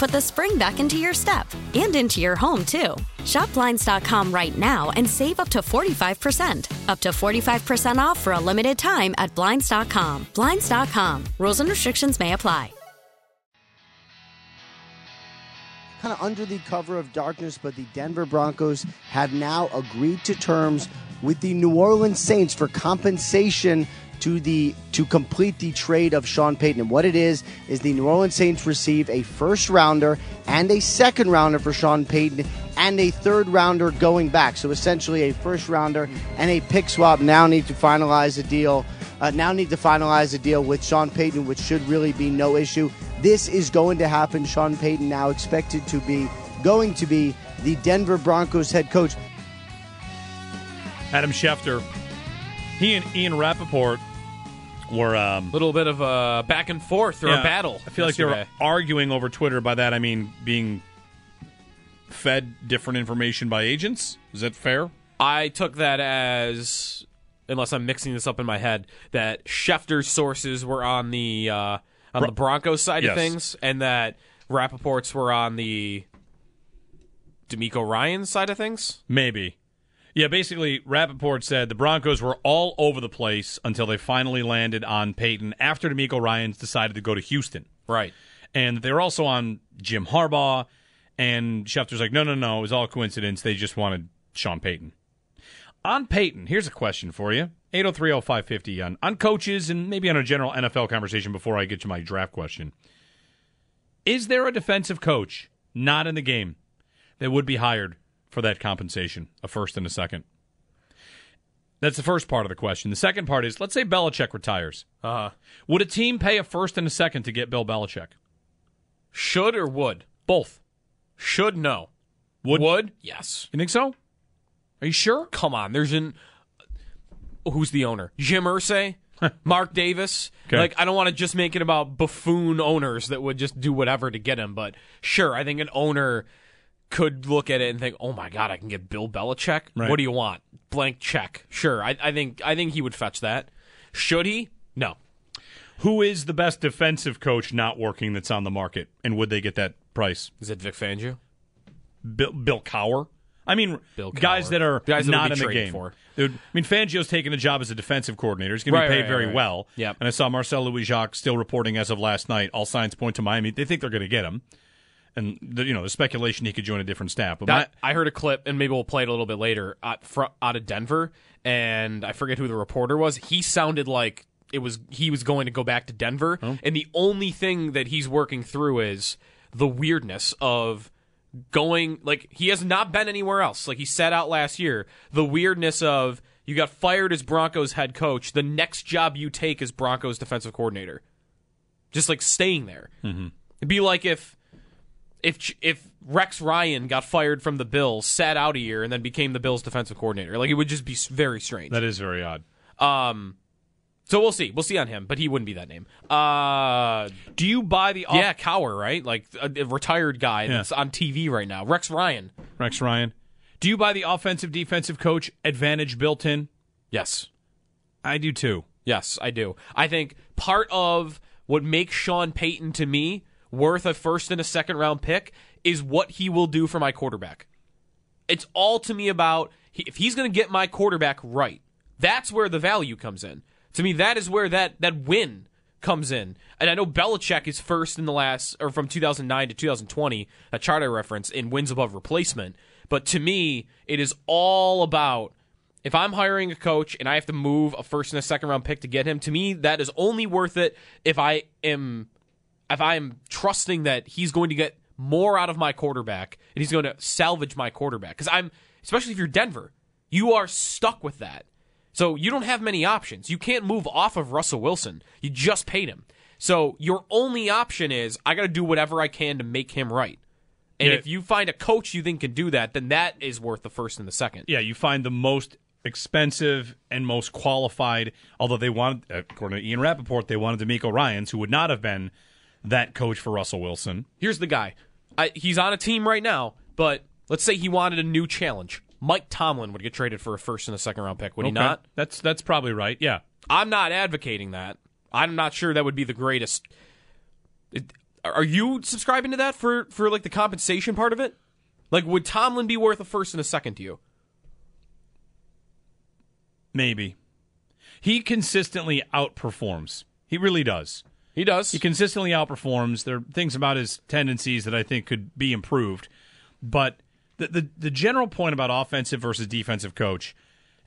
put the spring back into your step and into your home, too. Shop Blinds.com right now and save up to 45%. Up to 45% off for a limited time at Blinds.com. Blinds.com. Rules and restrictions may apply. kind of under the cover of darkness, but the Denver Broncos have now agreed to terms with the New Orleans Saints for compensation to the to complete the trade of Sean Payton. And what it is is the New Orleans Saints receive a first rounder and a second rounder for Sean Payton and a third rounder going back. So essentially a first rounder and a pick swap now need to finalize a deal. Uh, now need to finalize a deal with Sean Payton, which should really be no issue. This is going to happen. Sean Payton now expected to be going to be the Denver Broncos head coach. Adam Schefter, he and Ian Rapoport were um, little bit of a back and forth or yeah, a battle. I feel like they were arguing over Twitter. By that I mean being fed different information by agents. Is that fair? I took that as, unless I'm mixing this up in my head, that Schefter's sources were on the uh, on the Broncos side Yes. of things, and that Rapoport's were on the DeMeco Ryan side of things. Maybe. Yeah, basically, Rapoport said the Broncos were all over the place until they finally landed on Payton after DeMeco Ryans decided to go to Houston. Right. And they were also on Jim Harbaugh, and Schefter's like, no, no, no, it was all coincidence. They just wanted Sean Payton. On Payton, here's a question for you 803 550 on, on coaches and maybe on a general NFL conversation before I get to my draft question. Is there a defensive coach not in the game that would be hired for that compensation, a first and a second? That's the first part of the question. The second part is let's say Belichick retires. Uh huh. Would a team pay a first and a second to get Bill Belichick? Should or would? Both. Should no. Would? Would yes. You think so? Are you sure? Come on, there's an who's the owner? Jim Irsay, Mark Davis. Okay. Like I don't want to just make it about buffoon owners that would just do whatever to get him, but sure, I think an owner could look at it and think, "Oh my god, I can get Bill Belichick. Right. What do you want? Blank check." Sure, I, I think I think he would fetch that. Should he? No. Who is the best defensive coach not working that's on the market, and would they get that price? Is it Vic Fangio? Bill, Bill Cowher. I mean, Bill guys Cowher. that are Guys that not in the game. for. Dude, I mean, Fangio's taking a job as a defensive coordinator. He's going to be paid right, very right. well. Yep. And I saw Marcel Louis Jacques still reporting as of last night. All signs point to Miami. They think they're going to get him, and the, you know the speculation he could join a different staff. But That, I heard a clip, and maybe we'll play it a little bit later, out, fr- out of Denver, and I forget who the reporter was. He sounded like it was he was going to go back to Denver, and the only thing that he's working through is the weirdness of going like he has not been anywhere else. Like he said out last year, the weirdness of you got fired as Broncos head coach, the next job you take is Broncos defensive coordinator, just like staying there. Mm-hmm. It'd be like if if if Rex Ryan got fired from the Bills, sat out a year, and then became the Bills' defensive coordinator. Like it would just be very strange. that is very odd. Um, so we'll see. We'll see on him, but he wouldn't be that name. Uh, Do you buy the off- yeah, Cowher, right? Like a, a retired guy Yeah. that's on TV right now. Rex Ryan. Rex Ryan? Do you buy the offensive defensive coach advantage built in? Yes, I do too. yes, I do. I think part of what makes Sean Payton to me worth a first and a second round pick is what he will do for my quarterback. It's all to me about if he's going to get my quarterback right. That's where the value comes in. To me, that is where that that win comes in. And I know Belichick is first in the last, or from 2009 to 2020, a chart I reference in wins above replacement. But to me, it is all about if I'm hiring a coach and I have to move a first and a second round pick to get him. To me, that is only worth it if I am if I am trusting that he's going to get more out of my quarterback and he's going to salvage my quarterback. Because I'm, especially if you're Denver, you are stuck with that. So you don't have many options. You can't move off of Russell Wilson. You just paid him. So your only option is I got to do whatever I can to make him right. And Yeah. if you find a coach you think can do that, then that is worth the first and the second. Yeah, you find the most expensive and most qualified. Although they wanted, according to Ian Rapoport, they wanted DeMeco Ryans, who would not have been that coach for Russell Wilson. Here's the guy. I, he's on a team right now, but let's say he wanted a new challenge. Mike Tomlin would get traded for a first and a second round pick, would he not? That's that's probably right. Yeah. I'm not advocating that. I'm not sure that would be the greatest. It, are you subscribing to that for for like the compensation part of it? Like, would Tomlin be worth a first and a second to you? Maybe. He consistently outperforms. He really does. He does. He consistently outperforms. There are things about his tendencies that I think could be improved. But the, the, the general point about offensive versus defensive coach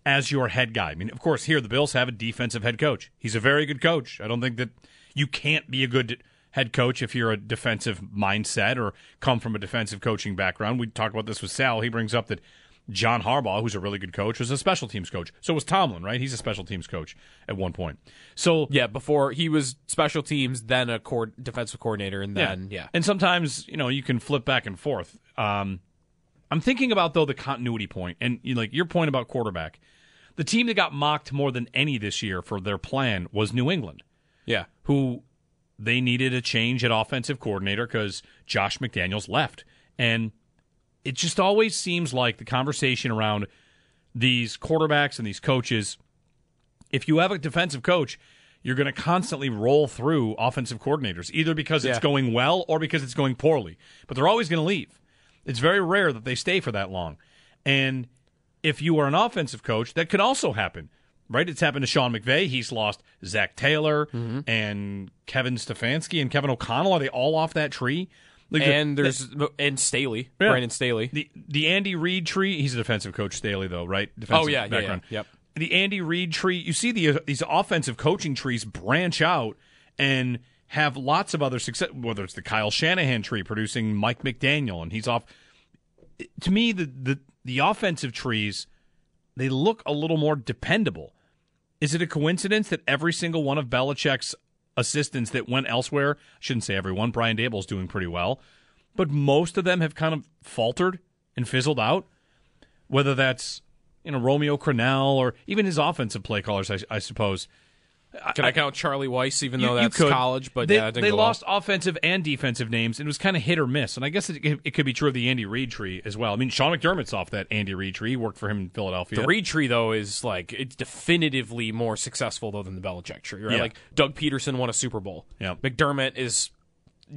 as your head guy. I mean, of course, here the Bills have a defensive head coach. He's a very good coach. I don't think that you can't be a good head coach if you're a defensive mindset or come from a defensive coaching background. We talked about this with Sal. He brings up that John Harbaugh, who's a really good coach, was a special teams coach. So was Tomlin, right? He's a special teams coach at one point. So yeah, before he was special teams, then a core defensive coordinator, and then yeah. And sometimes, you know, you can flip back and forth. Um, I'm thinking about though the continuity point and you know, like your point about quarterback. The team that got mocked more than any this year for their plan was New England, yeah. who they needed a change at offensive coordinator because Josh McDaniels left. And it just always seems like the conversation around these quarterbacks and these coaches, if you have a defensive coach, you're going to constantly roll through offensive coordinators, either because it's Yeah. going well or because it's going poorly. But they're always going to leave. It's very rare that they stay for that long. And if you are an offensive coach, that could also happen, right? It's happened to Sean McVay. He's lost Zac Taylor mm-hmm. and Kevin Stefanski and Kevin O'Connell. Are they all off that tree? Like the- And there's and Staley, Yeah. Brandon Staley. the the Andy Reid tree. He's a defensive coach, Staley, though, right? Defensive Oh, yeah, yeah, background. yeah. Yep. The Andy Reid tree. You see the uh, these offensive coaching trees branch out and have lots of other success. Whether it's the Kyle Shanahan tree producing Mike McDaniel, and he's off. To me, the the the offensive trees they look a little more dependable. Is it a coincidence that every single one of Belichick's assistants that went elsewhere, I shouldn't say everyone, Brian Daboll's doing pretty well, but most of them have kind of faltered and fizzled out? Whether that's, you know, Romeo Crennel or even his offensive play callers, I, I suppose. Can I, count Charlie Weis, even You- though that's college? But they, yeah, they lost well. offensive and defensive names, and it was kind of hit or miss. And I guess it, it could be true of the Andy Reid tree as well. I mean, Sean McDermott's off that Andy Reid tree. He worked for him in Philadelphia. The Reid tree, though, is like it's definitively more successful though than the Belichick tree, right? Yeah. Like Doug Pederson won a Super Bowl. Yeah. McDermott is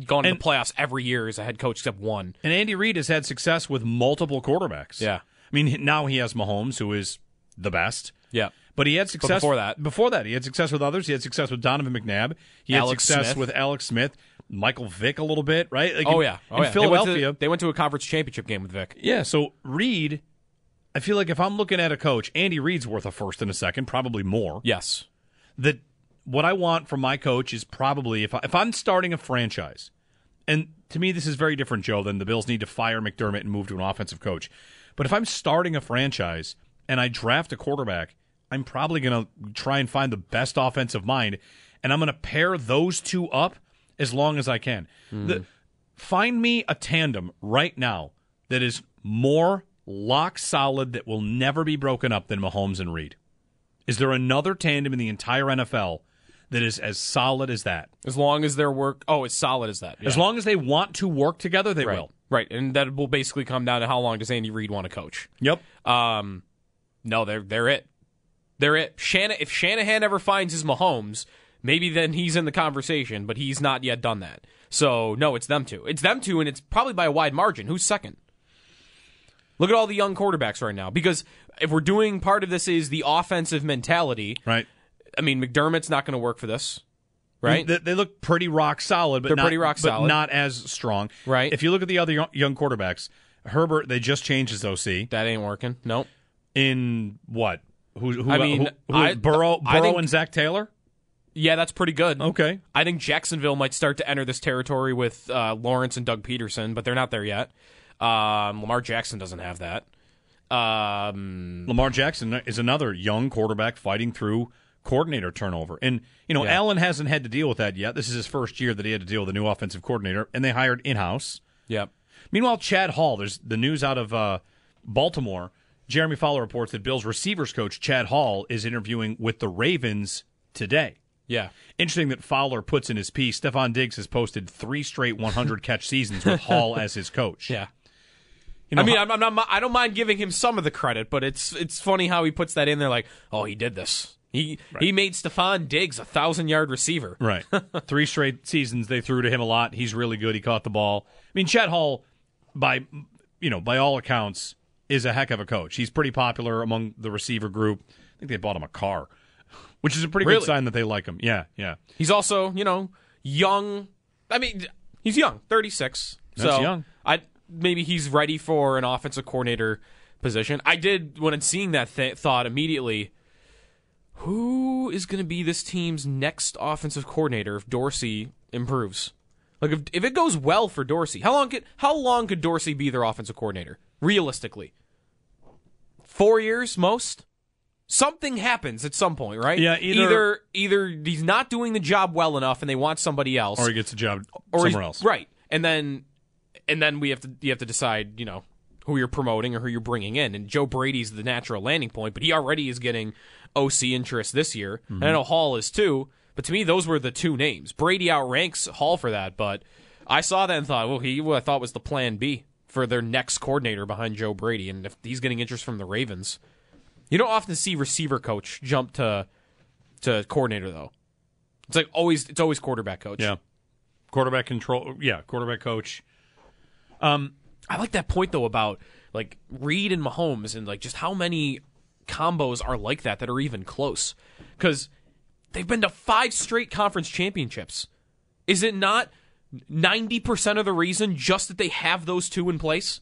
gone to And- the playoffs every year as a head coach except one. And Andy Reid has had success with multiple quarterbacks. Yeah. I mean, now he has Mahomes, who is the best. Yeah. But he had success before that- Before that, he had success with others. He had success with Donovan McNabb. He had Alex success Smith. with Alex Smith, Michael Vick a little bit, right? Like Oh in- yeah. Oh in yeah. Philadelphia. They went, to, they went to a conference championship game with Vick. yeah. So Reid, I feel like if I'm looking at a coach, Andy Reid's worth a first and a second, probably more. Yes. that what I want from my coach is probably if I, if I'm starting a franchise, and to me this is very different, Joe, than the Bills need to fire McDermott and move to an offensive coach. But if I'm starting a franchise and I draft a quarterback, I'm probably going to try and find the best offensive mind, and I'm going to pair those two up as long as I can. The, find me a tandem right now that is more lock solid that will never be broken up than Mahomes and Reid. Is there another tandem in the entire NFL that is as solid as that? As long as their work, oh, as solid as that. As long as they want to work together, they right. will. Right, and that will basically come down to how long does Andy Reid want to coach. Yep. Um, no, they're they're it. They're at Shanna, if Shanahan ever finds his Mahomes, maybe then he's in the conversation, but he's not yet done that. So no, it's them two. It's them two, and it's probably by a wide margin. Who's second? Look at all the young quarterbacks right now. Because if we're doing part of this is the offensive mentality. Right. I mean, McDermott's not going to work for this, right? They, they look pretty rock solid, but They're not, pretty rock solid. not as strong. Right. If you look at the other young quarterbacks, Herbert, they just changed his OC that ain't working. Nope. in what? Who? who I mean, who, who- I- Burrow, I Burrow, think- and Zac Taylor. Yeah, that's pretty good. Okay. I think Jacksonville might start to enter this territory with uh, Lawrence and Doug Pederson, but they're not there yet. Um, Lamar Jackson doesn't have that. Um, Lamar Jackson is another young quarterback fighting through coordinator turnover. And, you know, Yeah. Allen hasn't had to deal with that yet. This is his first year that he had to deal with a new offensive coordinator, and they hired in house. yep. Meanwhile, Chad Hall, there's the news out of uh, Baltimore. Jeremy Fowler reports that Bills receivers coach Chad Hall is interviewing with the Ravens today. Yeah. Interesting that Fowler puts in his piece. Stefon Diggs has posted three straight 100 catch seasons with Hall as his coach. Yeah. You know, I mean, I'm, I'm not. I don't mind giving him some of the credit, but it's it's funny how he puts that in there. Like, oh, he did this. He he made Stefon Diggs a thousand yard receiver. Right. Three straight seasons they threw to him a lot. He's really good. He caught the ball. I mean, Chad Hall, by you know, by all accounts, is a heck of a coach. He's pretty popular among the receiver group. I think they bought him a car, which is a pretty Really? good sign that they like him. Yeah, yeah. He's also, you know, young. I mean, he's young, 36. That's so young. I maybe he's ready for an offensive coordinator position. I did when I'm seeing that th- thought immediately. Who is going to be this team's next offensive coordinator if Dorsey improves? Like if if it goes well for Dorsey, how long could how long could Dorsey be their offensive coordinator realistically? Four years most. Something happens at some point, right? Yeah, either- either either he's not doing the job well enough, and they want somebody else, Or he gets a job or somewhere else. Right. And then and then we have to you have to decide, you know, who you're promoting or who you're bringing in. And Joe Brady's the natural landing point, but he already is getting OC interest this year. And I mhm. know Hall is too, but to me those were the two names. Brady outranks Hall for that, but I saw that and thought, well, he what I thought was the plan B for their next coordinator behind Joe Brady. And if he's getting interest from the Ravens, you don't often see receiver coach jump to to coordinator though. It's like always it's always quarterback coach. Yeah. Quarterback control. Yeah, quarterback coach. Um I like that point though about like Reid and Mahomes and like just how many combos are like that that are even close because they've been to five straight conference championships. Is it not ninety percent of the reason just that they have those two in place?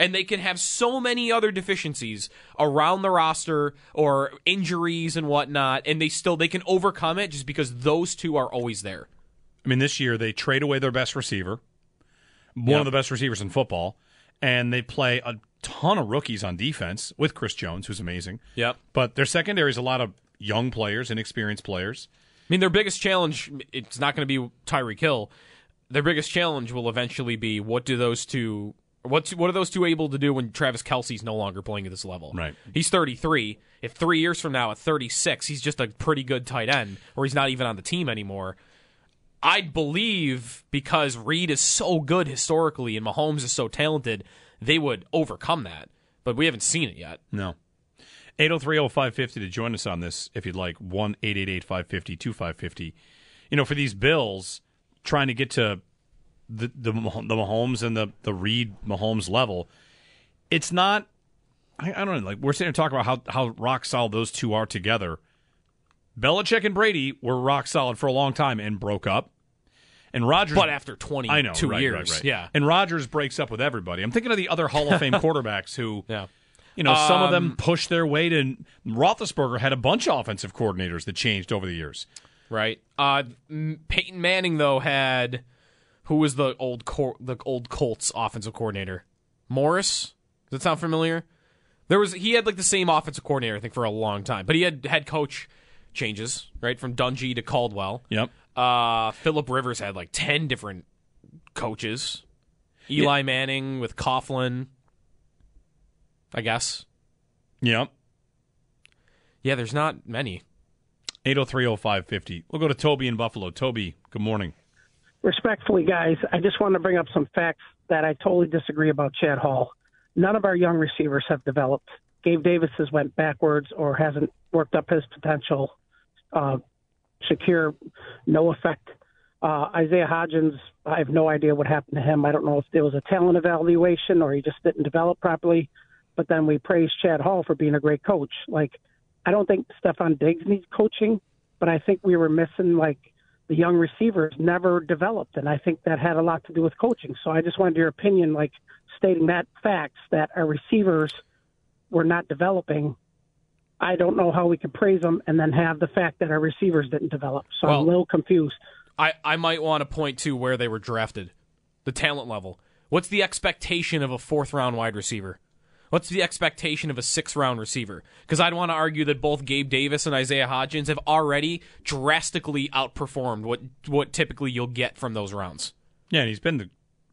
And they can have so many other deficiencies around the roster or injuries and whatnot, and they still they can overcome it just because those two are always there. I mean, this year they trade away their best receiver, one Yep. of the best receivers in football, and they play a ton of rookies on defense with Chris Jones, who's amazing. Yep. But their secondary is a lot of young players, inexperienced players. I mean, their biggest challenge, it's not going to be Tyreek Hill. Their biggest challenge will eventually be what do those two, what, what are those two able to do when Travis Kelce's no longer playing at this level? Right. He's 33. If three years from now at 36, he's just a pretty good tight end, or he's not even on the team anymore. I'd believe because Reid is so good historically and Mahomes is so talented, they would overcome that. But we haven't seen it yet. No. 8030550 to join us on this if you'd like. 1 550 2550. You know, for these Bills, trying to get to the, the, the Mahomes and the, the Reid Mahomes level, it's not. I, I don't know. Like, we're sitting here talking about how, how rock solid those two are together. Belichick and Brady were rock solid for a long time and broke up. And Rodgers. But after 22 I know, right, years, right, right. yeah. And Rodgers breaks up with everybody. I'm thinking of the other Hall of Fame quarterbacks who Yeah. you know, some of them Um, pushed their weight, and Roethlisberger had a bunch of offensive coordinators that changed over the years. Right? Uh, Peyton Manning though had who was the old Col- the old Colts offensive coordinator? Morris. Does that sound familiar? There was he had like the same offensive coordinator I think for a long time, but he had head coach changes right from Dungy to Caldwell. Yep. Uh, Philip Rivers had like ten different coaches. Eli Manning with Coughlin. I guess. Yep. Yeah, there's not many. 8030550. We'll go to Toby in Buffalo. Toby, good morning. respectfully, guys, I just want to bring up some facts that I totally disagree about Chad Hall. None of our young receivers have developed. Gabe Davis has went backwards or hasn't worked up his potential. Uh, Shakir, no effect. Uh, Isaiah Hodgins, I have no idea what happened to him. I don't know if there was a talent evaluation or he just didn't develop properly. But then we praise Chad Hall for being a great coach. Like, I don't think Stefon Diggs needs coaching, but I think we were missing like the young receivers never developed, and I think that had a lot to do with coaching. So I just wanted your opinion, like stating that facts that our receivers were not developing. I don't know how we could praise them and then have the fact that our receivers didn't develop. So Well- I'm a little confused. I, I might want to point to where they were drafted, the talent level. What's the expectation of a fourth round wide receiver? What's the expectation of a six round receiver? Because I'd want to argue that both Gabe Davis and Isaiah Hodgins have already drastically outperformed what what typically you'll get from those rounds. Yeah, and he's been the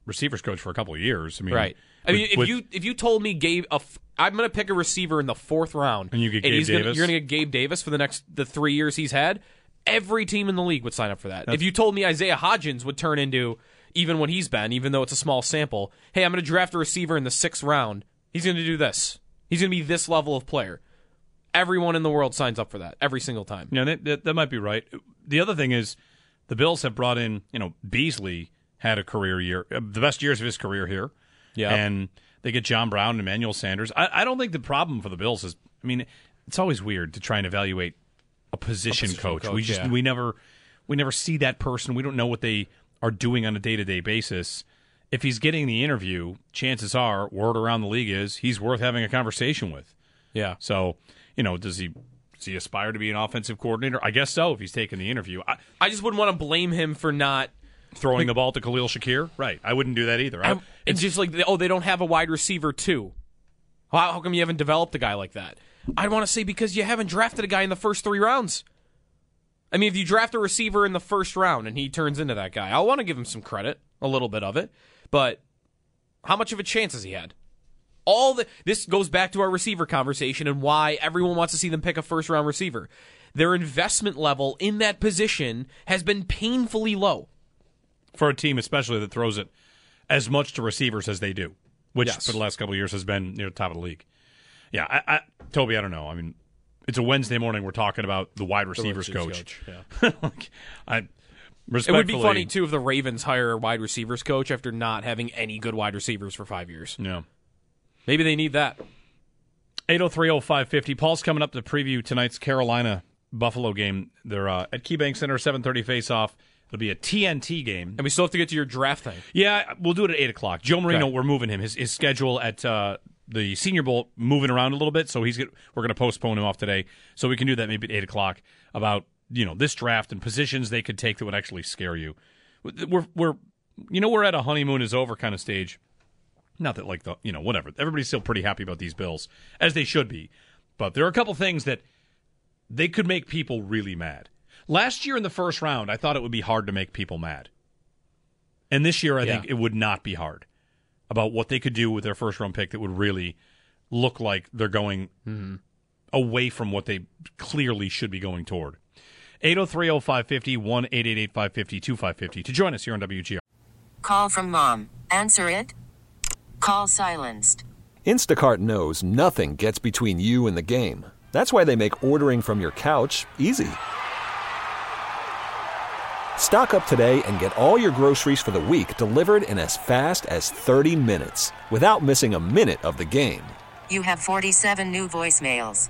receivers coach for a couple of years. I mean, Right. I mean, with- if with- you if you told me Gabe, a f- I'm going to pick a receiver in the fourth round, And you get Gabe he's gonna- Davis? you're going to get Gabe Davis for the next the three years he's had. Every team in the league would sign up for that. if you told me Isaiah Hodgins would turn into even when he's been, even though it's a small sample, hey, I'm going to draft a receiver in the sixth round. He's going to do this. He's going to be this level of player. Everyone in the world signs up for that every single time. Yeah, that, that, that might be right. The other thing is, the Bills have brought in, you know, Beasley had a career year, uh, the best years of his career here. Yeah. And they get John Brown and Emmanuel Sanders. I, I don't think the problem for the Bills is, I mean, it's always weird to try and evaluate a position, position coach. We just, yeah. we never, we never see that person. We don't know what they are doing on a day to day basis. If he's getting the interview, chances are, word around the league is he's worth having a conversation with. Yeah. So, you know, does he does he aspire to be an offensive coordinator? I guess so. If he's taking the interview, I, I just wouldn't want to blame him for not throwing the ball to Khalil Shakir, right? I wouldn't do that either. I, I'm- it's just like, oh, they don't have a wide receiver too. How, how come you haven't developed a guy like that? I want to say because you haven't drafted a guy in the first three rounds. I mean, if you draft a receiver in the first round and he turns into that guy, I'll want to give him some credit, a little bit of it. But how much of a chance has he had? All the this goes back to our receiver conversation and why everyone wants to see them pick a first round receiver. Their investment level in that position has been painfully low. for a team, especially that throws it as much to receivers as they do, which Yes. for the last couple of years has been near the top of the league. Yeah, I, I, Toby, I don't know. I mean, it's a Wednesday morning. We're talking about the wide receivers receivers coach. coach, like, I It would be funny too if the Ravens hire a wide receivers coach after not having any good wide receivers for five years. Yeah. Maybe they need that. 8030550. Paul's coming up to preview tonight's Carolina Buffalo game. They're uh, at KeyBank Center, 7:30 face-off. It'll be a TNT game. And we still have to get to your draft thing. Yeah, we'll do it at eight o'clock. Joe Marino, Okay. we're moving him. His his schedule at uh, the Senior Bowl moving around a little bit, so he's get, we're going to postpone him off today, so we can do that maybe at eight o'clock about you know this draft and positions they could take that would actually scare you. We're we're you know we're at a honeymoon is over kind of stage. Not that like the you know whatever everybody's still pretty happy about these Bills as they should be, but there are a couple things that they could make people really mad. Last year in the first round, I thought it would be hard to make people mad. And this year, I think it would not be hard about what they could do with their first round pick that would really look like they're going mm-hmm. away from what they clearly should be going toward. 803 0550 1 550 2550 to join us here on WGR. Call from mom. Answer it. Call silenced. Instacart knows nothing gets between you and the game. That's why they make ordering from your couch easy. Stock up today and get all your groceries for the week delivered in as fast as 30 minutes without missing a minute of the game. You have 47 new voicemails.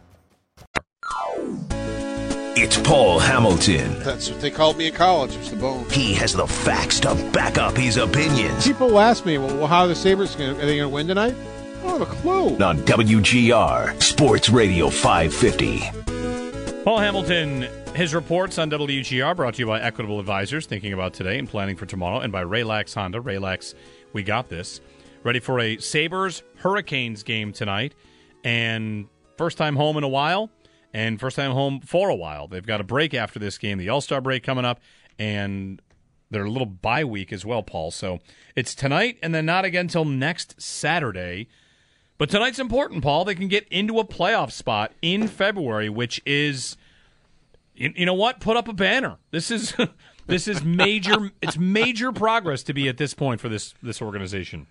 It's Paul Hamilton. That's what they called me in college. It's the bone. He has the facts to back up his opinions. People ask me, well, how are the Sabres going to, are they going to win tonight? I don't have a clue. On WGR, Sports Radio 550. Paul Hamilton, his reports on WGR brought to you by Equitable Advisors, thinking about today and planning for tomorrow, and by Raylax Honda. Raylax, we got this. Ready for a Sabres Hurricanes game tonight, and first time home in a while and first time home for a while. They've got a break after this game, the All Star break coming up, and they're a little bye week as well, Paul. So it's tonight and then not again until next Saturday. But tonight's important, Paul. They can get into a playoff spot in February, which is, you, you know what? Put up a banner. This is this is major. it's major progress to be at this point for this this organization.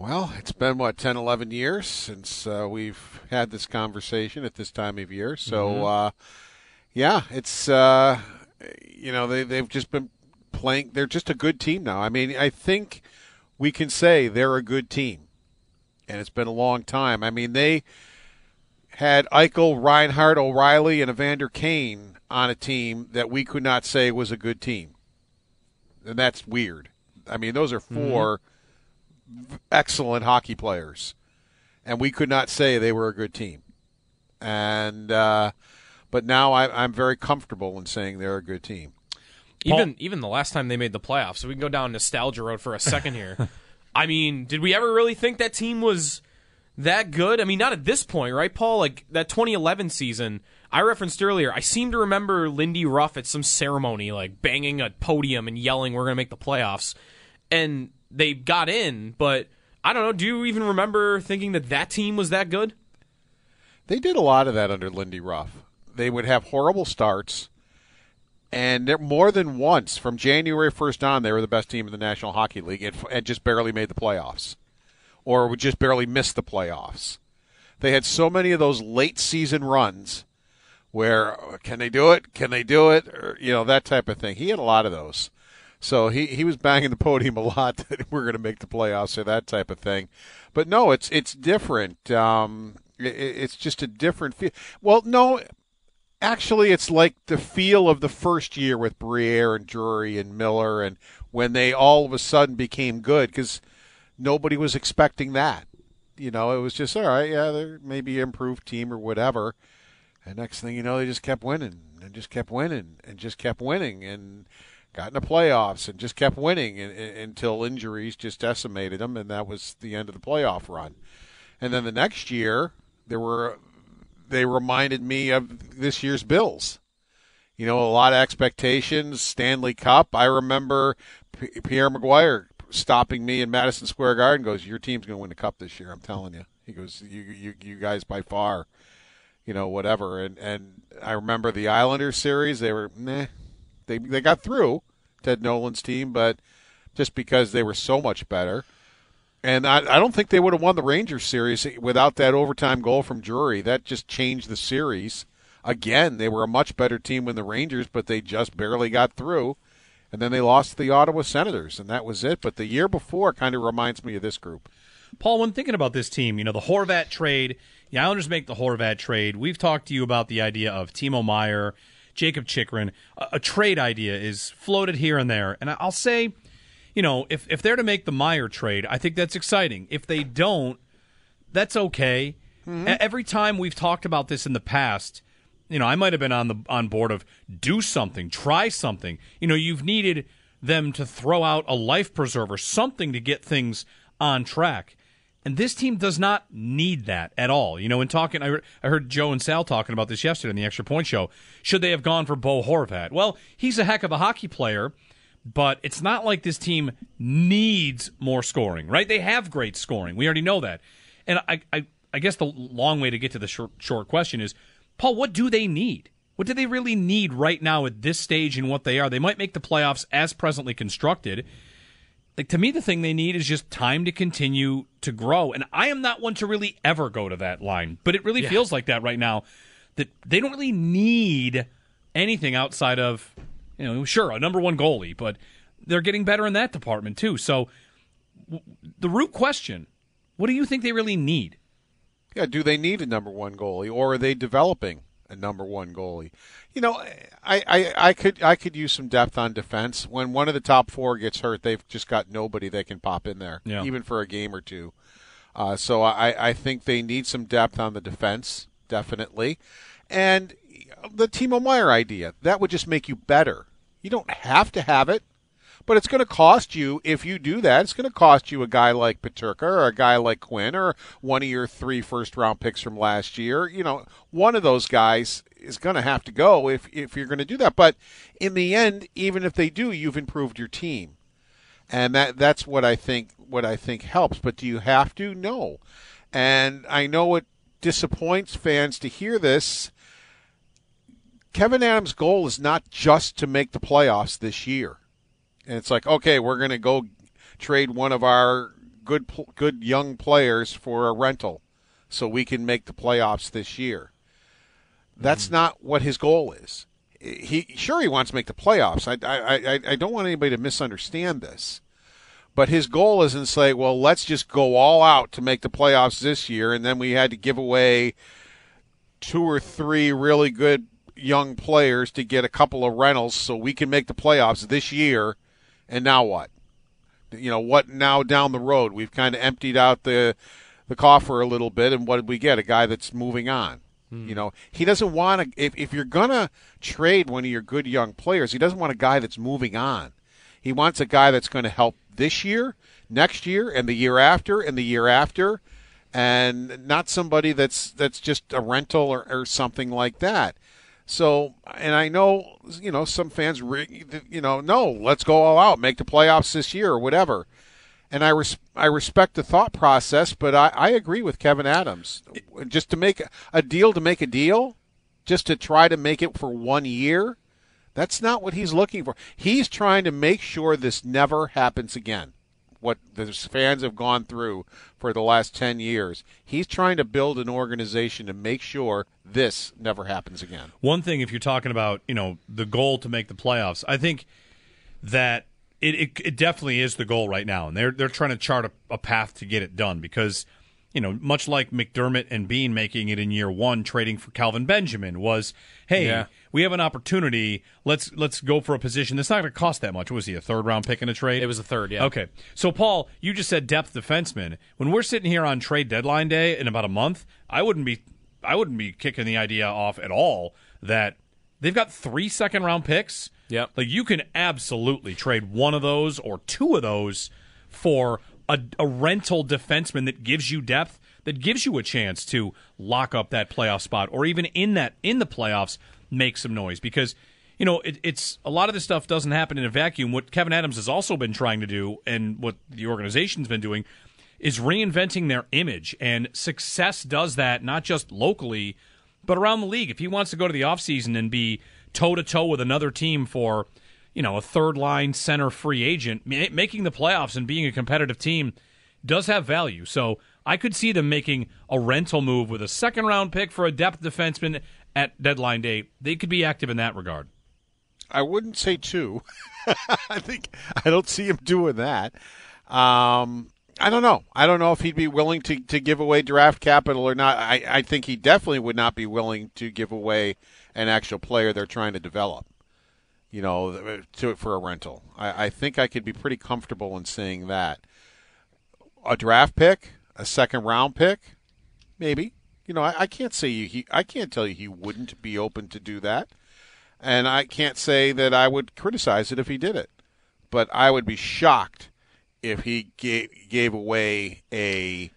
Well, it's been what 10, 11 years since uh, we've had this conversation at this time of year. So, mm-hmm. uh, yeah, it's uh, you know they they've just been playing. They're just a good team now. I mean, I think we can say they're a good team, and it's been a long time. I mean, they had Eichel, Reinhart, O'Reilly, and Evander Kane on a team that we could not say was a good team, and that's weird. I mean, those are 4 mm-hmm excellent hockey players, and we could not say they were a good team. And uh, but now I, I'm very comfortable in saying they're a good team. Even even the last time they made the playoffs, so we can go down nostalgia road for a second here. I mean, did we ever really think that team was that good? I mean, not at this point, right, Paul? Like that 2011 season I referenced earlier. I seem to remember Lindy Ruff at some ceremony, like banging a podium and yelling, "We're going to make the playoffs." And they got in, but I don't know. Do you even remember thinking that that team was that good? They did a lot of that under Lindy Ruff. They would have horrible starts, and more than once from January 1st on, they were the best team in the National Hockey League and, just barely made the playoffs, or would just barely miss the playoffs. They had so many of those late season runs where can they do it? Can they do it? Or, you know that type of thing. He had a lot of those. So he, he was banging the podium a lot that we're going to make the playoffs or that type of thing. But no, it's it's different. Um, it, it's just a different feel. Well, no, actually, it's like the feel of the first year with Briere and Drury and Miller, and when they all of a sudden became good because nobody was expecting that. You know, it was just all right. Yeah, they're maybe improved team or whatever. And next thing you know, they just kept winning and just kept winning and just kept winning and got in the playoffs and just kept winning in, in, until injuries just decimated them, and that was the end of the playoff run. And then the next year, there were they reminded me of this year's Bills. You know, a lot of expectations. Stanley Cup. I remember P- Pierre McGuire stopping me in Madison Square Garden. Goes, "Your team's going to win the cup this year. I'm telling you." He goes, "You, you, you guys by far." You know, whatever. And and I remember the Islanders series. They were, nah, they they got through Ted Nolan's team, but just because they were so much better. And I, I don't think they would have won the Rangers series without that overtime goal from Drury. That just changed the series. Again, they were a much better team than the Rangers, but they just barely got through. And then they lost to the Ottawa Senators, and that was it. But the year before kind of reminds me of this group. Paul, when thinking about this team, you know, the Horvat trade, the Islanders make the Horvat trade. We've talked to you about the idea of Timo Meier Jakob Chychrun. A, a, trade idea is floated here and there, and I'll say, you know, if if they're to make the Meier trade, I think that's exciting. If they don't, that's okay. Mm-hmm. Every time we've talked about this in the past, you know, I might have been on the on board of do something, try something. You know, you've needed them to throw out a life preserver, something to get things on track. And this team does not need that at all. You know, in talking, I heard, I heard Joe and Sal talking about this yesterday in the Extra Point Show. Should they have gone for Bo Horvat? Well, he's a heck of a hockey player, but it's not like this team needs more scoring, right? They have great scoring. We already know that. And I, I, I guess the long way to get to the short, short question is, Paul, what do they need? What do they really need right now at this stage in what they are? They might make the playoffs as presently constructed. Like to me, the thing they need is just time to continue to grow. And I am not one to really ever go to that line, but it really Yeah. feels like that right now. That they don't really need anything outside of, you know, sure a number one goalie, but they're getting better in that department too. So w- the root question: What do you think they really need? Yeah, do they need a number one goalie, or are they developing a number one goalie? You know, I, I, I could I could use some depth on defense. When one of the top four gets hurt, they've just got nobody that can pop in there, Yeah. even for a game or two. Uh, so I, I think they need some depth on the defense, definitely. And the Timo Meier idea that would just make you better. You don't have to have it, but it's going to cost you if you do that. It's going to cost you a guy like Peterka or a guy like Quinn or one of your three first round picks from last year. You know, one of those guys is going to have to go if if you're going to do that. But in the end, even if they do, you've improved your team, and that that's what I think what I think helps. But do you have to? No. And I know it disappoints fans to hear this. Kevyn Adams' goal is not just to make the playoffs this year. And it's like, okay, we're going to go trade one of our good good young players for a rental so we can make the playoffs this year. That's mm-hmm. not what his goal is. He sure he wants to make the playoffs. I, I, I, I don't want anybody to misunderstand this. But his goal isn't say, well, let's just go all out to make the playoffs this year, and then we had to give away two or three really good young players to get a couple of rentals so we can make the playoffs this year. And now what? You know what? Now down the road, we've kind of emptied out the the coffer a little bit, and what did we get? A guy that's moving on. Hmm. You know, he doesn't want to. If, if you're gonna trade one of your good young players, he doesn't want a guy that's moving on. He wants a guy that's going to help this year, next year, and the year after, and the year after, and not somebody that's that's just a rental or, or something like that. So, and I know, you know, some fans, you know, no, let's go all out, make the playoffs this year or whatever. And I res- I respect the thought process, but I, I agree with Kevyn Adams. Just to make a deal to make a deal, just to try to make it for one year, that's not what he's looking for. He's trying to make sure this never happens again. What the fans have gone through for the last 10 years. He's trying to build an organization to make sure this never happens again. One thing, if you're talking about you know the goal to make the playoffs, I think that it, it, it definitely is the goal right now, and they're they're trying to chart a, a path to get it done because you know much like McDermott and Beane making it in year one, trading for Kelvin Benjamin was, hey, Yeah. we have an opportunity. Let's let's go for a position that's not going to cost that much. What was he a third round pick in a trade? It was a third, yeah. Okay, so Paul, you just said depth defenseman. When we're sitting here on trade deadline day in about a month, I wouldn't be I wouldn't be kicking the idea off at all that they've got three second round picks. Yep. Like you can absolutely trade one of those or two of those for a, a rental defenseman that gives you depth, that gives you a chance to lock up that playoff spot, or even in that in the playoffs make some noise because. You know, it, it's a lot of this stuff doesn't happen in a vacuum. What Kevyn Adams has also been trying to do, and what the organization's been doing, is reinventing their image. And success does that not just locally, but around the league. If he wants to go to the offseason and be toe to toe with another team for, you know, a third line center free agent, ma- making the playoffs and being a competitive team does have value. So I could see them making a rental move with a second round pick for a depth defenseman at deadline day. They could be active in that regard. I wouldn't say two. I think I don't see him doing that. Um, I don't know. I don't know if he'd be willing to, to give away draft capital or not. I, I think he definitely would not be willing to give away an actual player they're trying to develop. You know, to for a rental. I, I think I could be pretty comfortable in saying that. A draft pick, a second round pick, maybe. You know, I, I can't say you, he, I can't tell you he wouldn't be open to do that, and I can't say that I would criticize it if he did it, but I would be shocked if he gave gave away a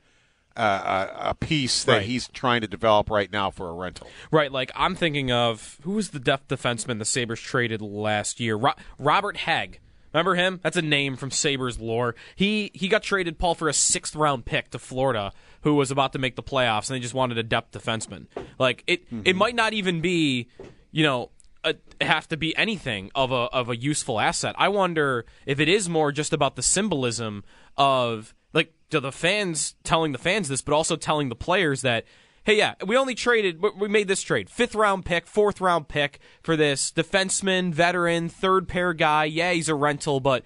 uh, a, a piece that Right. he's trying to develop right now for a rental. Right, like I'm thinking of who was the depth defenseman the Sabres traded last year? Ro- Robert Hagg. Remember him? That's a name from Sabres lore. He he got traded Paul for a sixth round pick to Florida, who was about to make the playoffs, and they just wanted a depth defenseman. Like it, it might not even be, you know, a, have to be anything of a of a useful asset. I wonder if it is more just about the symbolism of like to the fans telling the fans this, but also telling the players that hey, yeah, we only traded, we- made this trade. Fifth round pick, fourth round pick for this defenseman, veteran, third pair guy. Yeah, he's a rental, but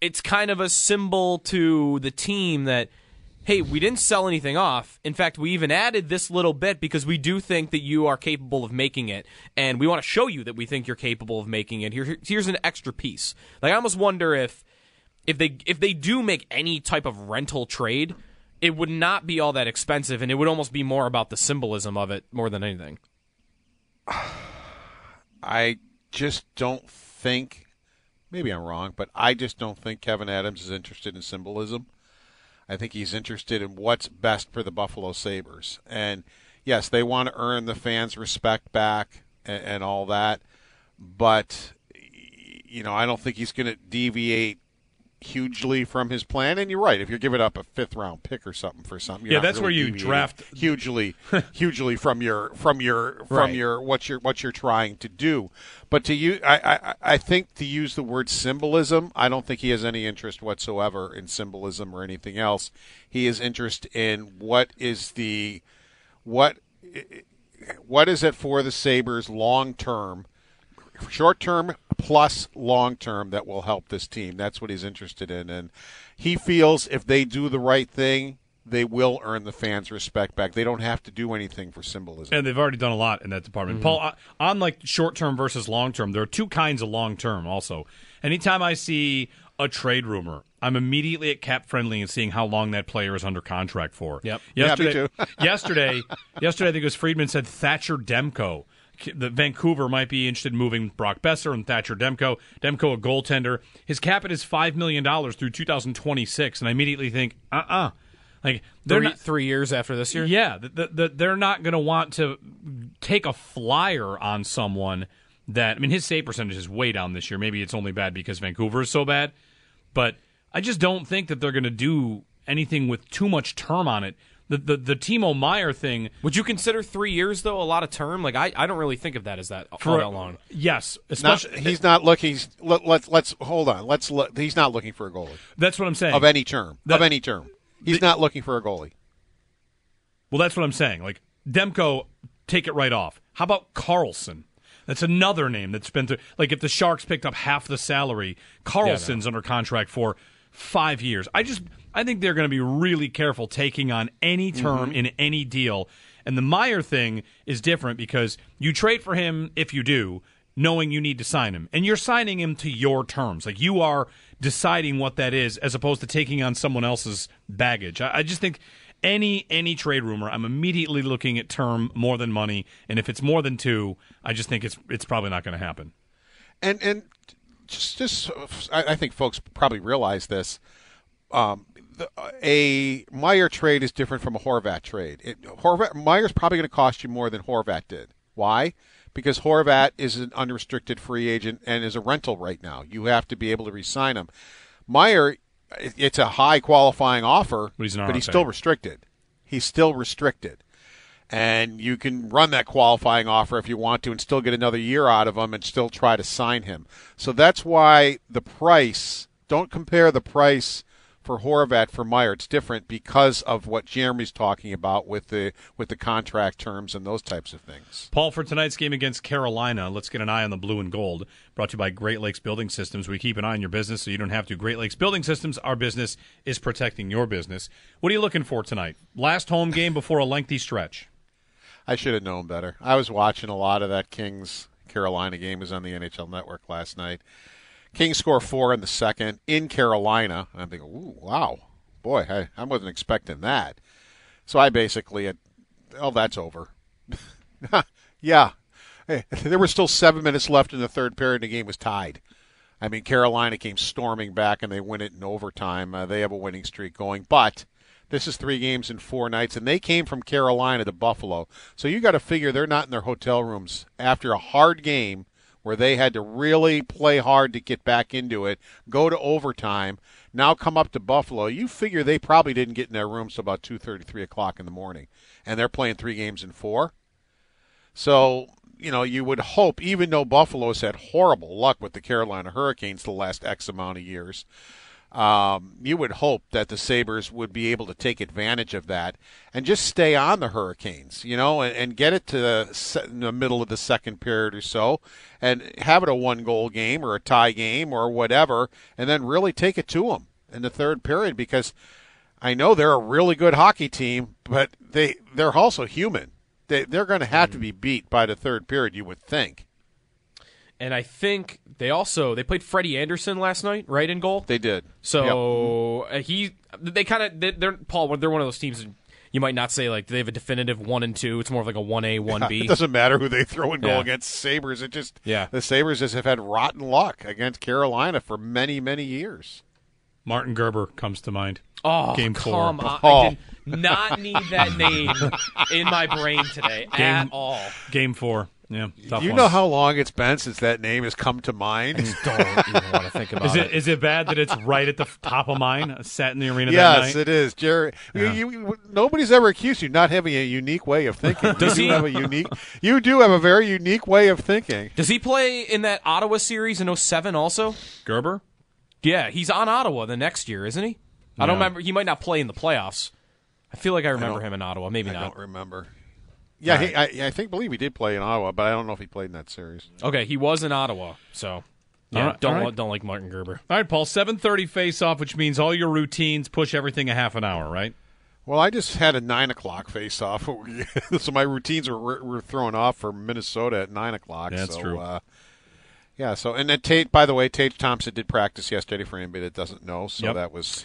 it's kind of a symbol to the team that, hey, we didn't sell anything off. In fact, we even added this little bit because we do think that you are capable of making it, and we want to show you that we think you're capable of making it. Here, here's an extra piece. Like I almost wonder if if they if they do make any type of rental trade, it would not be all that expensive, and it would almost be more about the symbolism of it more than anything. I just don't think. Maybe I'm wrong, but I just don't think Kevyn Adams is interested in symbolism. I think he's interested in what's best for the Buffalo Sabres. And yes, they want to earn the fans' respect back and, and all that. But, you know, I don't think he's going to deviate hugely from his plan. And you're right. If you're giving up a fifth round pick or something for something, you're Yeah, that's where you draft- hugely, hugely from your from your from Right. your what you're what you're trying to do. But to you, I, I I think to use the word symbolism, I don't think he has any interest whatsoever in symbolism or anything else. He is interested in what is the what what is it for the Sabres long term, short term plus long term that will help this team. That's what he's interested in, and he feels if they do the right thing. They will earn the fans' respect back. They don't have to do anything for symbolism. And they've already done a lot in that department. Mm-hmm. Paul, on- on like short term versus long term, there are two kinds of long term also. Anytime I see a trade rumor, I'm immediately at Cap Friendly and seeing how long that player is under contract for. Yep. Yeah, me Yesterday, too. yesterday, yesterday, I think it was Friedman said Thatcher Demko. The Vancouver might be interested in moving Brock Boeser and Thatcher Demko. Demko, a goaltender. His cap it is $5 million through 2026. And I immediately think, uh uh Like, they're Three, not, three years after this year. yeah, the, the, they're not going to want to take a flyer on someone that. I mean, his save percentage is way down this year. Maybe it's only bad because Vancouver is so bad, but I just don't think that they're going to do anything with too much term on it. The the the Timo Meier thing Would you consider three years though a lot of term? Like I, I don't really think of that as that all that long. Yes, Not, he's not looking. He's, let, let's let's hold on. Let's look. He's not looking for a goalie that's what I'm saying. of any term. That- of any term, he's not looking for a goalie. Well, that's what I'm saying. Like Demko, take it right off. How about Karlsson? That's another name that's been through. Like if the Sharks picked up half the salary, Karlsson's under contract for five years. I just I think they're going to be really careful taking on any term in any deal. And the Meier thing is different because you trade for him if you do, knowing you need to sign him, and you're signing him to your terms. Like you are deciding what that is, as opposed to taking on someone else's baggage. I, I just think any any trade rumor, I'm immediately looking at term more than money, and if it's more than two, I just think it's it's probably not going to happen. And and just just I, I think folks probably realize this. Um, a Meier trade is different from a Horvat trade. It, Horvat Meier's probably going to cost you more than Horvat did. Why? Because Horvat is an unrestricted free agent and is a rental right now. You have to be able to re-sign him. Meier, it- it's a high qualifying offer, But he's but he's still restricted. He's still restricted and you can run that qualifying offer if you want to and still get another year out of him and still try to sign him. So that's why the price, don't compare the price for Horvat for Meier. It's different because of what Jeremy's talking about with the with the contract terms and those types of things. Paul, for tonight's game against Carolina, let's get an eye on the blue and gold. Brought to you by Great Lakes Building Systems. We keep an eye on your business so you don't have to. Great Lakes Building Systems, our business is protecting your business. What are you looking for tonight? Last home game before a lengthy stretch. I should have known better. I was watching a lot of that Kings Carolina game. It was on the NHL Network last night. Kings score four in the second in Carolina. And I'm thinking, ooh, wow, boy, I, I wasn't expecting that. So I basically oh, that's over. yeah, Hey, there were still seven minutes left in the third period. and The game was tied. I mean, Carolina came storming back and they win it in overtime. Uh, they have a winning streak going, but this is three games in four nights, and they came from Carolina to Buffalo. So you got to figure they're not in their hotel rooms after a hard game where they had to really play hard to get back into it, go to overtime, now come up to Buffalo. You figure they probably didn't get in their rooms till about two thirty, three o'clock in the morning, and they're playing three games in four. So you know, you would hope, even though Buffalo's had horrible luck with the Carolina Hurricanes the last X amount of years, um, you would hope that the Sabres would be able to take advantage of that and just stay on the Hurricanes, you know, and, and get it to the, the middle of the second period or so and have it a one goal game or a tie game or whatever, and then really take it to them in the third period because I know they're a really good hockey team, but they, they're also human they, they're going to have to be beat by the third period, you would think. And I think they also they played Freddie Andersen last night, right in goal. They did. So yep. Uh, he they kind of they, they're Paul. They're one of those teams. You might not say like they have a definitive one and two. It's more of like a one A one B. It doesn't matter who they throw in goal yeah. against Sabres. It just yeah. The Sabres just have had rotten luck against Carolina for many many years. Martin Gerber comes to mind. Oh, game four. On. Oh. I did not need that name in my brain today game, at all. Game four. Yeah, you one. know how long it's been since that name has come to mind. don't even want to think about is it. Is it bad that it's right at the top of mine? Uh, sat in the arena. Yes, it is, Jerry. Yeah. You, you, nobody's ever accused you not having a unique way of thinking. Does you he have a unique? You do have a very unique way of thinking. Does he play in that Ottawa series in 07 also? Gerber. Yeah, he's on Ottawa the next year, isn't he? I don't remember. He might not play in the playoffs. I feel like I remember I him in Ottawa. Maybe I not. I don't remember. Yeah, right. he, I, I, think believe he did play in Ottawa, but I don't know if he played in that series. Okay, he was in Ottawa, so yeah, right. don't right. don't like Martin Gerber. All right, Paul. Seven thirty face off, which means all your routines push everything a half an hour, right? Well, I just had a nine o'clock face off, so my routines were were thrown off for Minnesota at nine o'clock. Yeah, that's so, true. Uh, yeah, so and then Tage, by the way, Tage Thompson did practice yesterday for anybody that doesn't know. So yep. that was,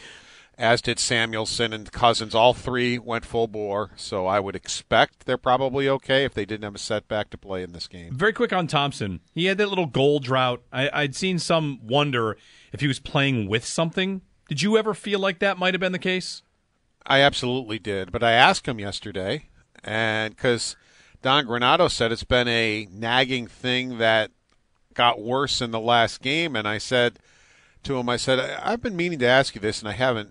as did Samuelsson and Cousins. All three went full bore. So I would expect they're probably okay if they didn't have a setback to play in this game. Very quick on Thompson. He had that little goal drought. I, I'd seen some wonder if he was playing with something. Did you ever feel like that might have been the case? I absolutely did. But I asked him yesterday, and because Don Granato said it's been a nagging thing that got worse in the last game, and I said to him, I said, I've been meaning to ask you this, and I haven't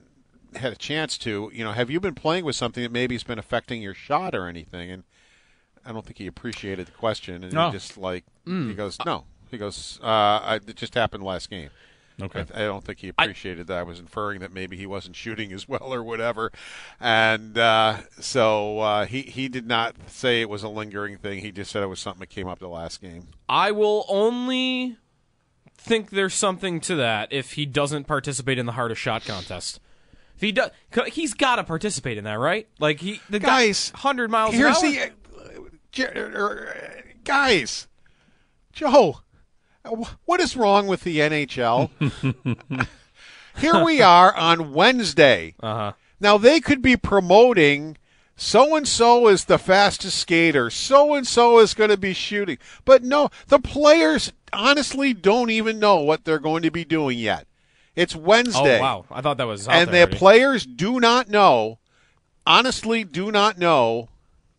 had a chance to. You know, have you been playing with something that maybe has been affecting your shot or anything? And I don't think he appreciated the question, and no. he just like mm. he goes, no. He goes, uh, I, it just happened last game. Okay. I, I, don't think he appreciated I, that. I was inferring that maybe he wasn't shooting as well or whatever, and uh, so uh, he he did not say it was a lingering thing. He just said it was something that came up the last game. I will only think there's something to that if he doesn't participate in the hardest shot contest. If he does, he's got to participate in that, right? Like he, the guys, hundred miles. Here's the uh, guys, Joe. What is wrong with the NHL? Here we are on Wednesday. Uh-huh. Now they could be promoting so and so is the fastest skater, so and so is going to be shooting. But no, the players honestly don't even know what they're going to be doing yet. It's Wednesday. Oh wow, I thought that was and the players do not know. Honestly, do not know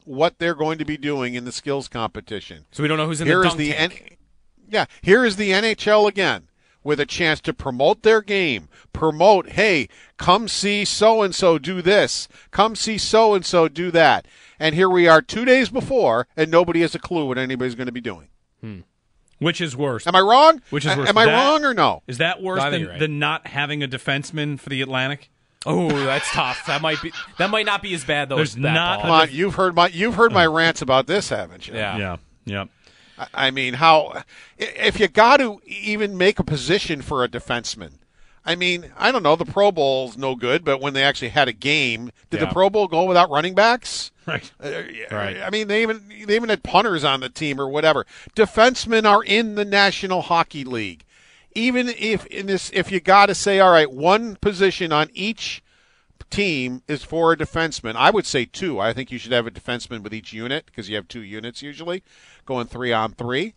what they're going to be doing in the skills competition. So we don't know who's in Here the is the tank. yeah, here is the NHL again with a chance to promote their game. Promote, hey, come see so and so do this. Come see so and so do that. And here we are 2 days before and nobody has a clue what anybody's going to be doing. Hmm. Which is worse? Am I wrong? Which is worse? Am I that, wrong or no? Is that worse No, than, right. than not having a defenseman for the Atlantic? Oh, that's tough. That might be that might not be as bad though. There's as that, not- Come on, you've heard my you've heard my rants about this, haven't you? Yeah. Yeah, yeah. I mean, how if you got to even make a position for a defenseman? I mean, I don't know. The Pro Bowl's no good, but when they actually had a game, did Yeah. the Pro Bowl go without running backs? Right. Uh, Right. I mean, they even they even had punters on the team or whatever. Defensemen are in the National Hockey League. Even if in this, if you got to say, all right, one position on each team is for a defenseman. I would say two. I think you should have a defenseman with each unit because you have two units usually, going three on three.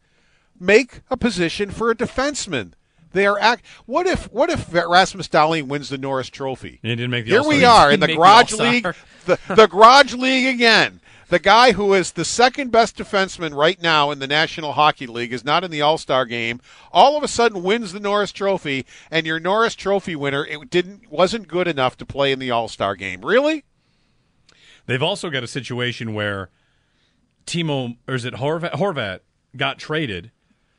Make a position for a defenseman. They are act. What if what if Rasmus Dahlin wins the Norris Trophy? He didn't make the Here All-Star we are in the didn't the Garage League, the, the Garage League again. The guy who is the second best defenseman right now in the National Hockey League is not in the All Star game. All of a sudden wins the Norris Trophy, and your Norris Trophy winner it didn't wasn't good enough to play in the All Star game. Really? They've also got a situation where Timo, or is it Horvat? Horvat got traded,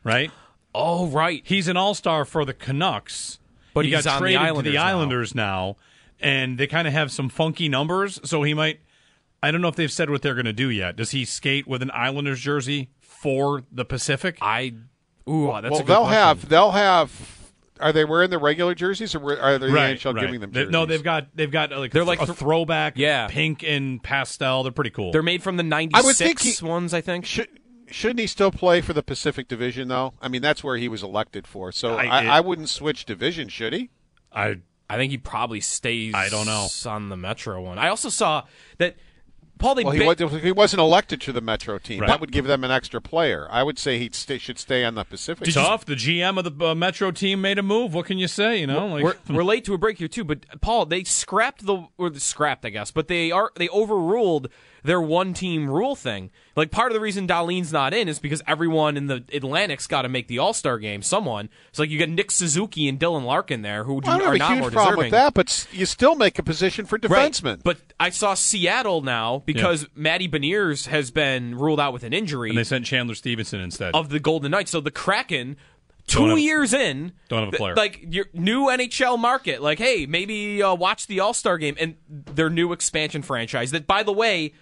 right? Oh, right. He's an all star for the Canucks, But he he's got on the traded to the. Islanders now, and they kind of have some funky numbers. So he might. I don't know if they've said what they're going to do yet. Does he skate with an Islanders jersey for the Pacific? I. Ooh, that's well, a good they'll question. have they'll have. Are they wearing the regular jerseys, or are they right, the NHL right. giving them They- jerseys? no, they've got they've got like They're a, like a th- throwback, Yeah. pink and pastel. They're pretty cool. They're made from the I would think he- ones, I think. Should, shouldn't he still play for the Pacific Division though? I mean, that's where he was elected for. So I- I, it- I, wouldn't switch division, should he? I I think he probably stays. I don't know. on the Metro one. I also saw that Paul. They Well, he, ba- was, he wasn't elected to the Metro team. Right. That would give them an extra player. I would say he stay, should stay on the Pacific. tough. The GM of the uh, Metro team made a move. What can you say? You know, like we're, we're late to a break here too, but Paul, they scrapped the or the scrapped, I guess, but they are they overruled their one team rule thing. Like part of the reason Dahlin's not in is because everyone in the Atlantic's got to make the All Star game. Someone, it's like you get Nick Suzuki and Dylan Larkin there, who do, I don't are have a not huge more problem deserving. with that, but you still make a position for Right. But I saw Seattle now because Matty Beniers has been ruled out with an injury and they sent Chandler Stephenson instead. of the Golden Knights. So the Kraken, two have- years in, don't have a th- player. like your new NHL market. Like, hey, maybe uh, watch the All Star game and their new expansion franchise. That, by the way,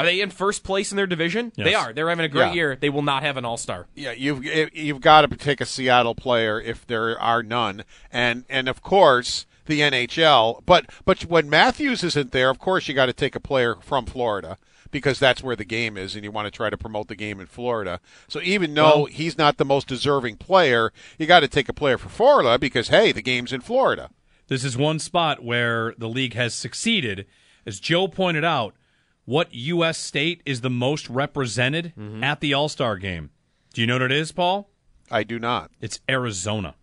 are they in first place in their division? Yes. They are. They're having a great Yeah. year. They will not have an All Star. yeah, you've eh, you've got to take a Seattle player if there are none, and and of course the NHL. But but when Matthews isn't there, of course you got to take a player from Florida because that's where the game is, and you want to try to promote the game in Florida. So even though Well- he's not the most deserving player, you got to take a player for Florida because hey, the game's in Florida. This is one spot where the league has succeeded. As Joe pointed out, what U.S. state is the most represented Mm-hmm. at the All Star game? Do you know what it is, Paul? I do not. It's Arizona.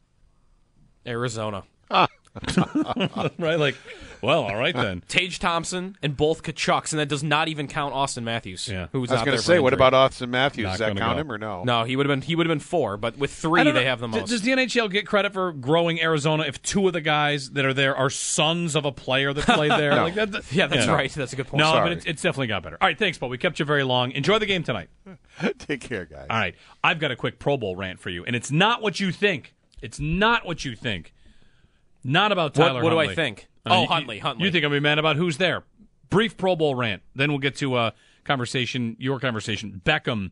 Arizona. right? Like, well, all right then. Tage Thompson and both Tkachuks, and that does not even count Austin Matthews. Yeah. who was I was going to say, what about Austin Matthews? Not Does that gonna count go. him or no? No, he would have been. He would have been four, but with three, they know. have the D- most. Does the NHL get credit for growing Arizona if two of the guys that are there are sons of a player that played there? No. Like that, yeah, that's right. That's a good point. No, Sorry. but it's, it's definitely got better. All right, thanks, Paul. We kept you very long. Enjoy the game tonight. Take care, guys. All right, I've got a quick Pro Bowl rant for you, and it's not what you think. It's not what you think. Not about What- Tyler. what do I think? Uh, Oh, you- Huntley, Huntley. You think I'm be mad about who's there? Brief Pro Bowl rant. Then we'll get to a conversation. Your conversation. Beckham,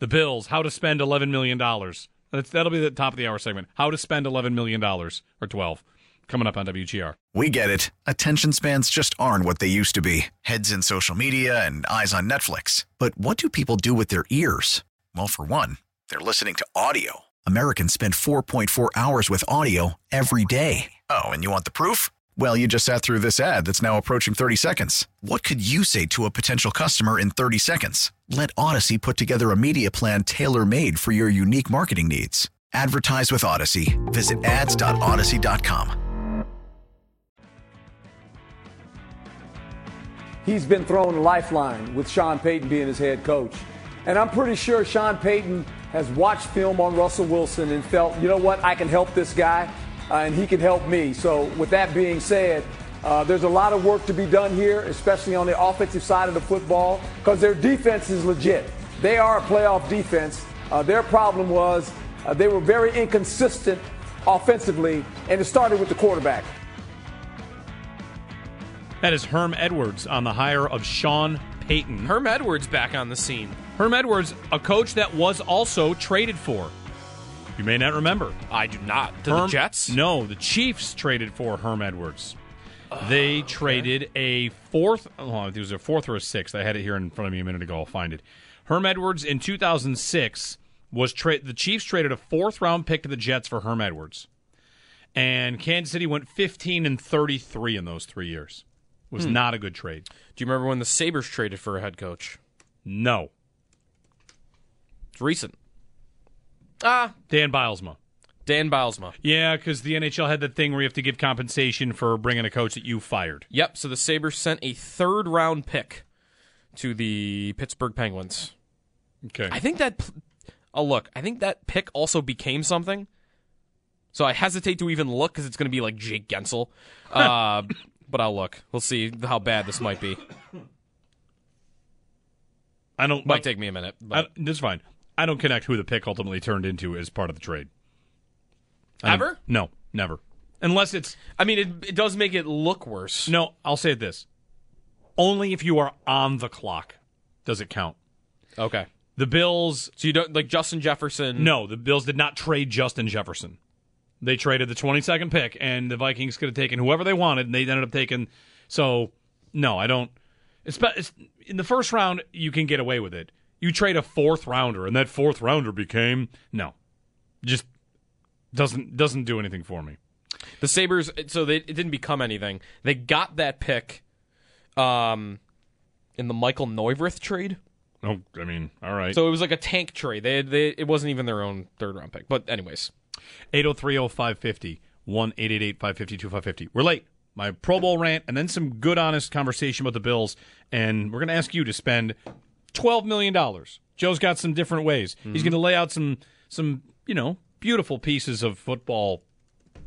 the Bills. How to spend 11 million dollars. That'll be the top of the hour segment. How to spend 11 million dollars or 12. Coming up on WGR. We get it. Attention spans just aren't what they used to be heads in social media and eyes on Netflix. But what do people do with their ears? Well, for one, they're listening to audio. Americans spend 4.4 hours with audio every day. Oh, and you want the proof? Well, you just sat through this ad that's now approaching 30 seconds. What could you say to a potential customer in 30 seconds? Let Audacy put together a media plan tailor made for your unique marketing needs. Advertise with Audacy. Visit ads.audacy.com. he's been thrown a lifeline with Sean Payton being his head coach. And I'm pretty sure Sean Payton has watched film on Russell Wilson and felt, you know what, I can help this guy uh, and he can help me. So, with that being said, uh, there's a lot of work to be done here, especially on the offensive side of the football, because their defense is legit. They are a playoff defense. Uh, their problem was uh, they were very inconsistent offensively, and it started with the quarterback. That is Herm Edwards on the hire of Sean Payton. Herm Edwards back on the scene. Herm Edwards, a coach that was also traded for. You may not remember. I do not. To the Jets? No, the Chiefs traded for Herm Edwards. they traded a fourth. Oh, it was a fourth or a sixth. I had it here in front of me a minute ago. I'll find it. Herm Edwards in 2006 was tra- the Chiefs traded a fourth round pick to the Jets for Herm Edwards, and Kansas City went 15 and 33 in those three years. It was Hmm. not a good trade. Do you remember when the Sabres traded for a head coach? No. It's recent. Ah, Dan Bylsma. Dan Bylsma. Yeah, because the NHL had that thing where you have to give compensation for bringing a coach that you fired. Yep. So the Sabres sent a third round pick to the Pittsburgh Penguins. Okay. I think that. Oh, look. I think that pick also became something. So I hesitate to even look because it's going to be like Jake Guentzel. Uh, but I'll look. We'll see how bad this might be. I don't. Might like- take me a minute. I, But that's fine. I don't connect who the pick ultimately turned into as part of the trade. Ever? No, never. Unless it's I mean, it, it does make it look worse. no. I'll say this: only if you are on the clock does it count. Okay. The Bills. So you don't like Justin Jefferson? No, the Bills did not trade Justin Jefferson. They traded the 22nd pick, and the Vikings could have taken whoever they wanted, and they ended up taking. So, no, I don't. It's, it's in the first round you can get away with it. You trade a fourth rounder, and that fourth rounder became no, just doesn't doesn't do anything for me. The Sabres, so they, it didn't become anything. They got that pick um, in the Michael Neuvirth trade. Oh, I mean, all right. So it was like a tank trade. They, they it wasn't even their own third round pick. But anyways, 8030550 1-888-550-2550. We're late. My Pro Bowl rant and then some good honest conversation about the Bills and we're going to ask you to spend 12 million dollars. Joe's got some different ways. He's mm-hmm. going to lay out some some, you know, beautiful pieces of football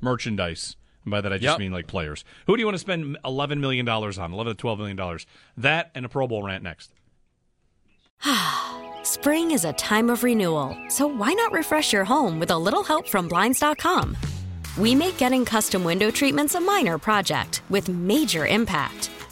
merchandise. And by that I just Yep. mean like players. Who do you want to spend 11 million dollars on? 11 to 12 million dollars. That and a Pro Bowl rant next. Spring is a time of renewal, so why not refresh your home with a little help from Blinds.com? We make getting custom window treatments a minor project with major impact.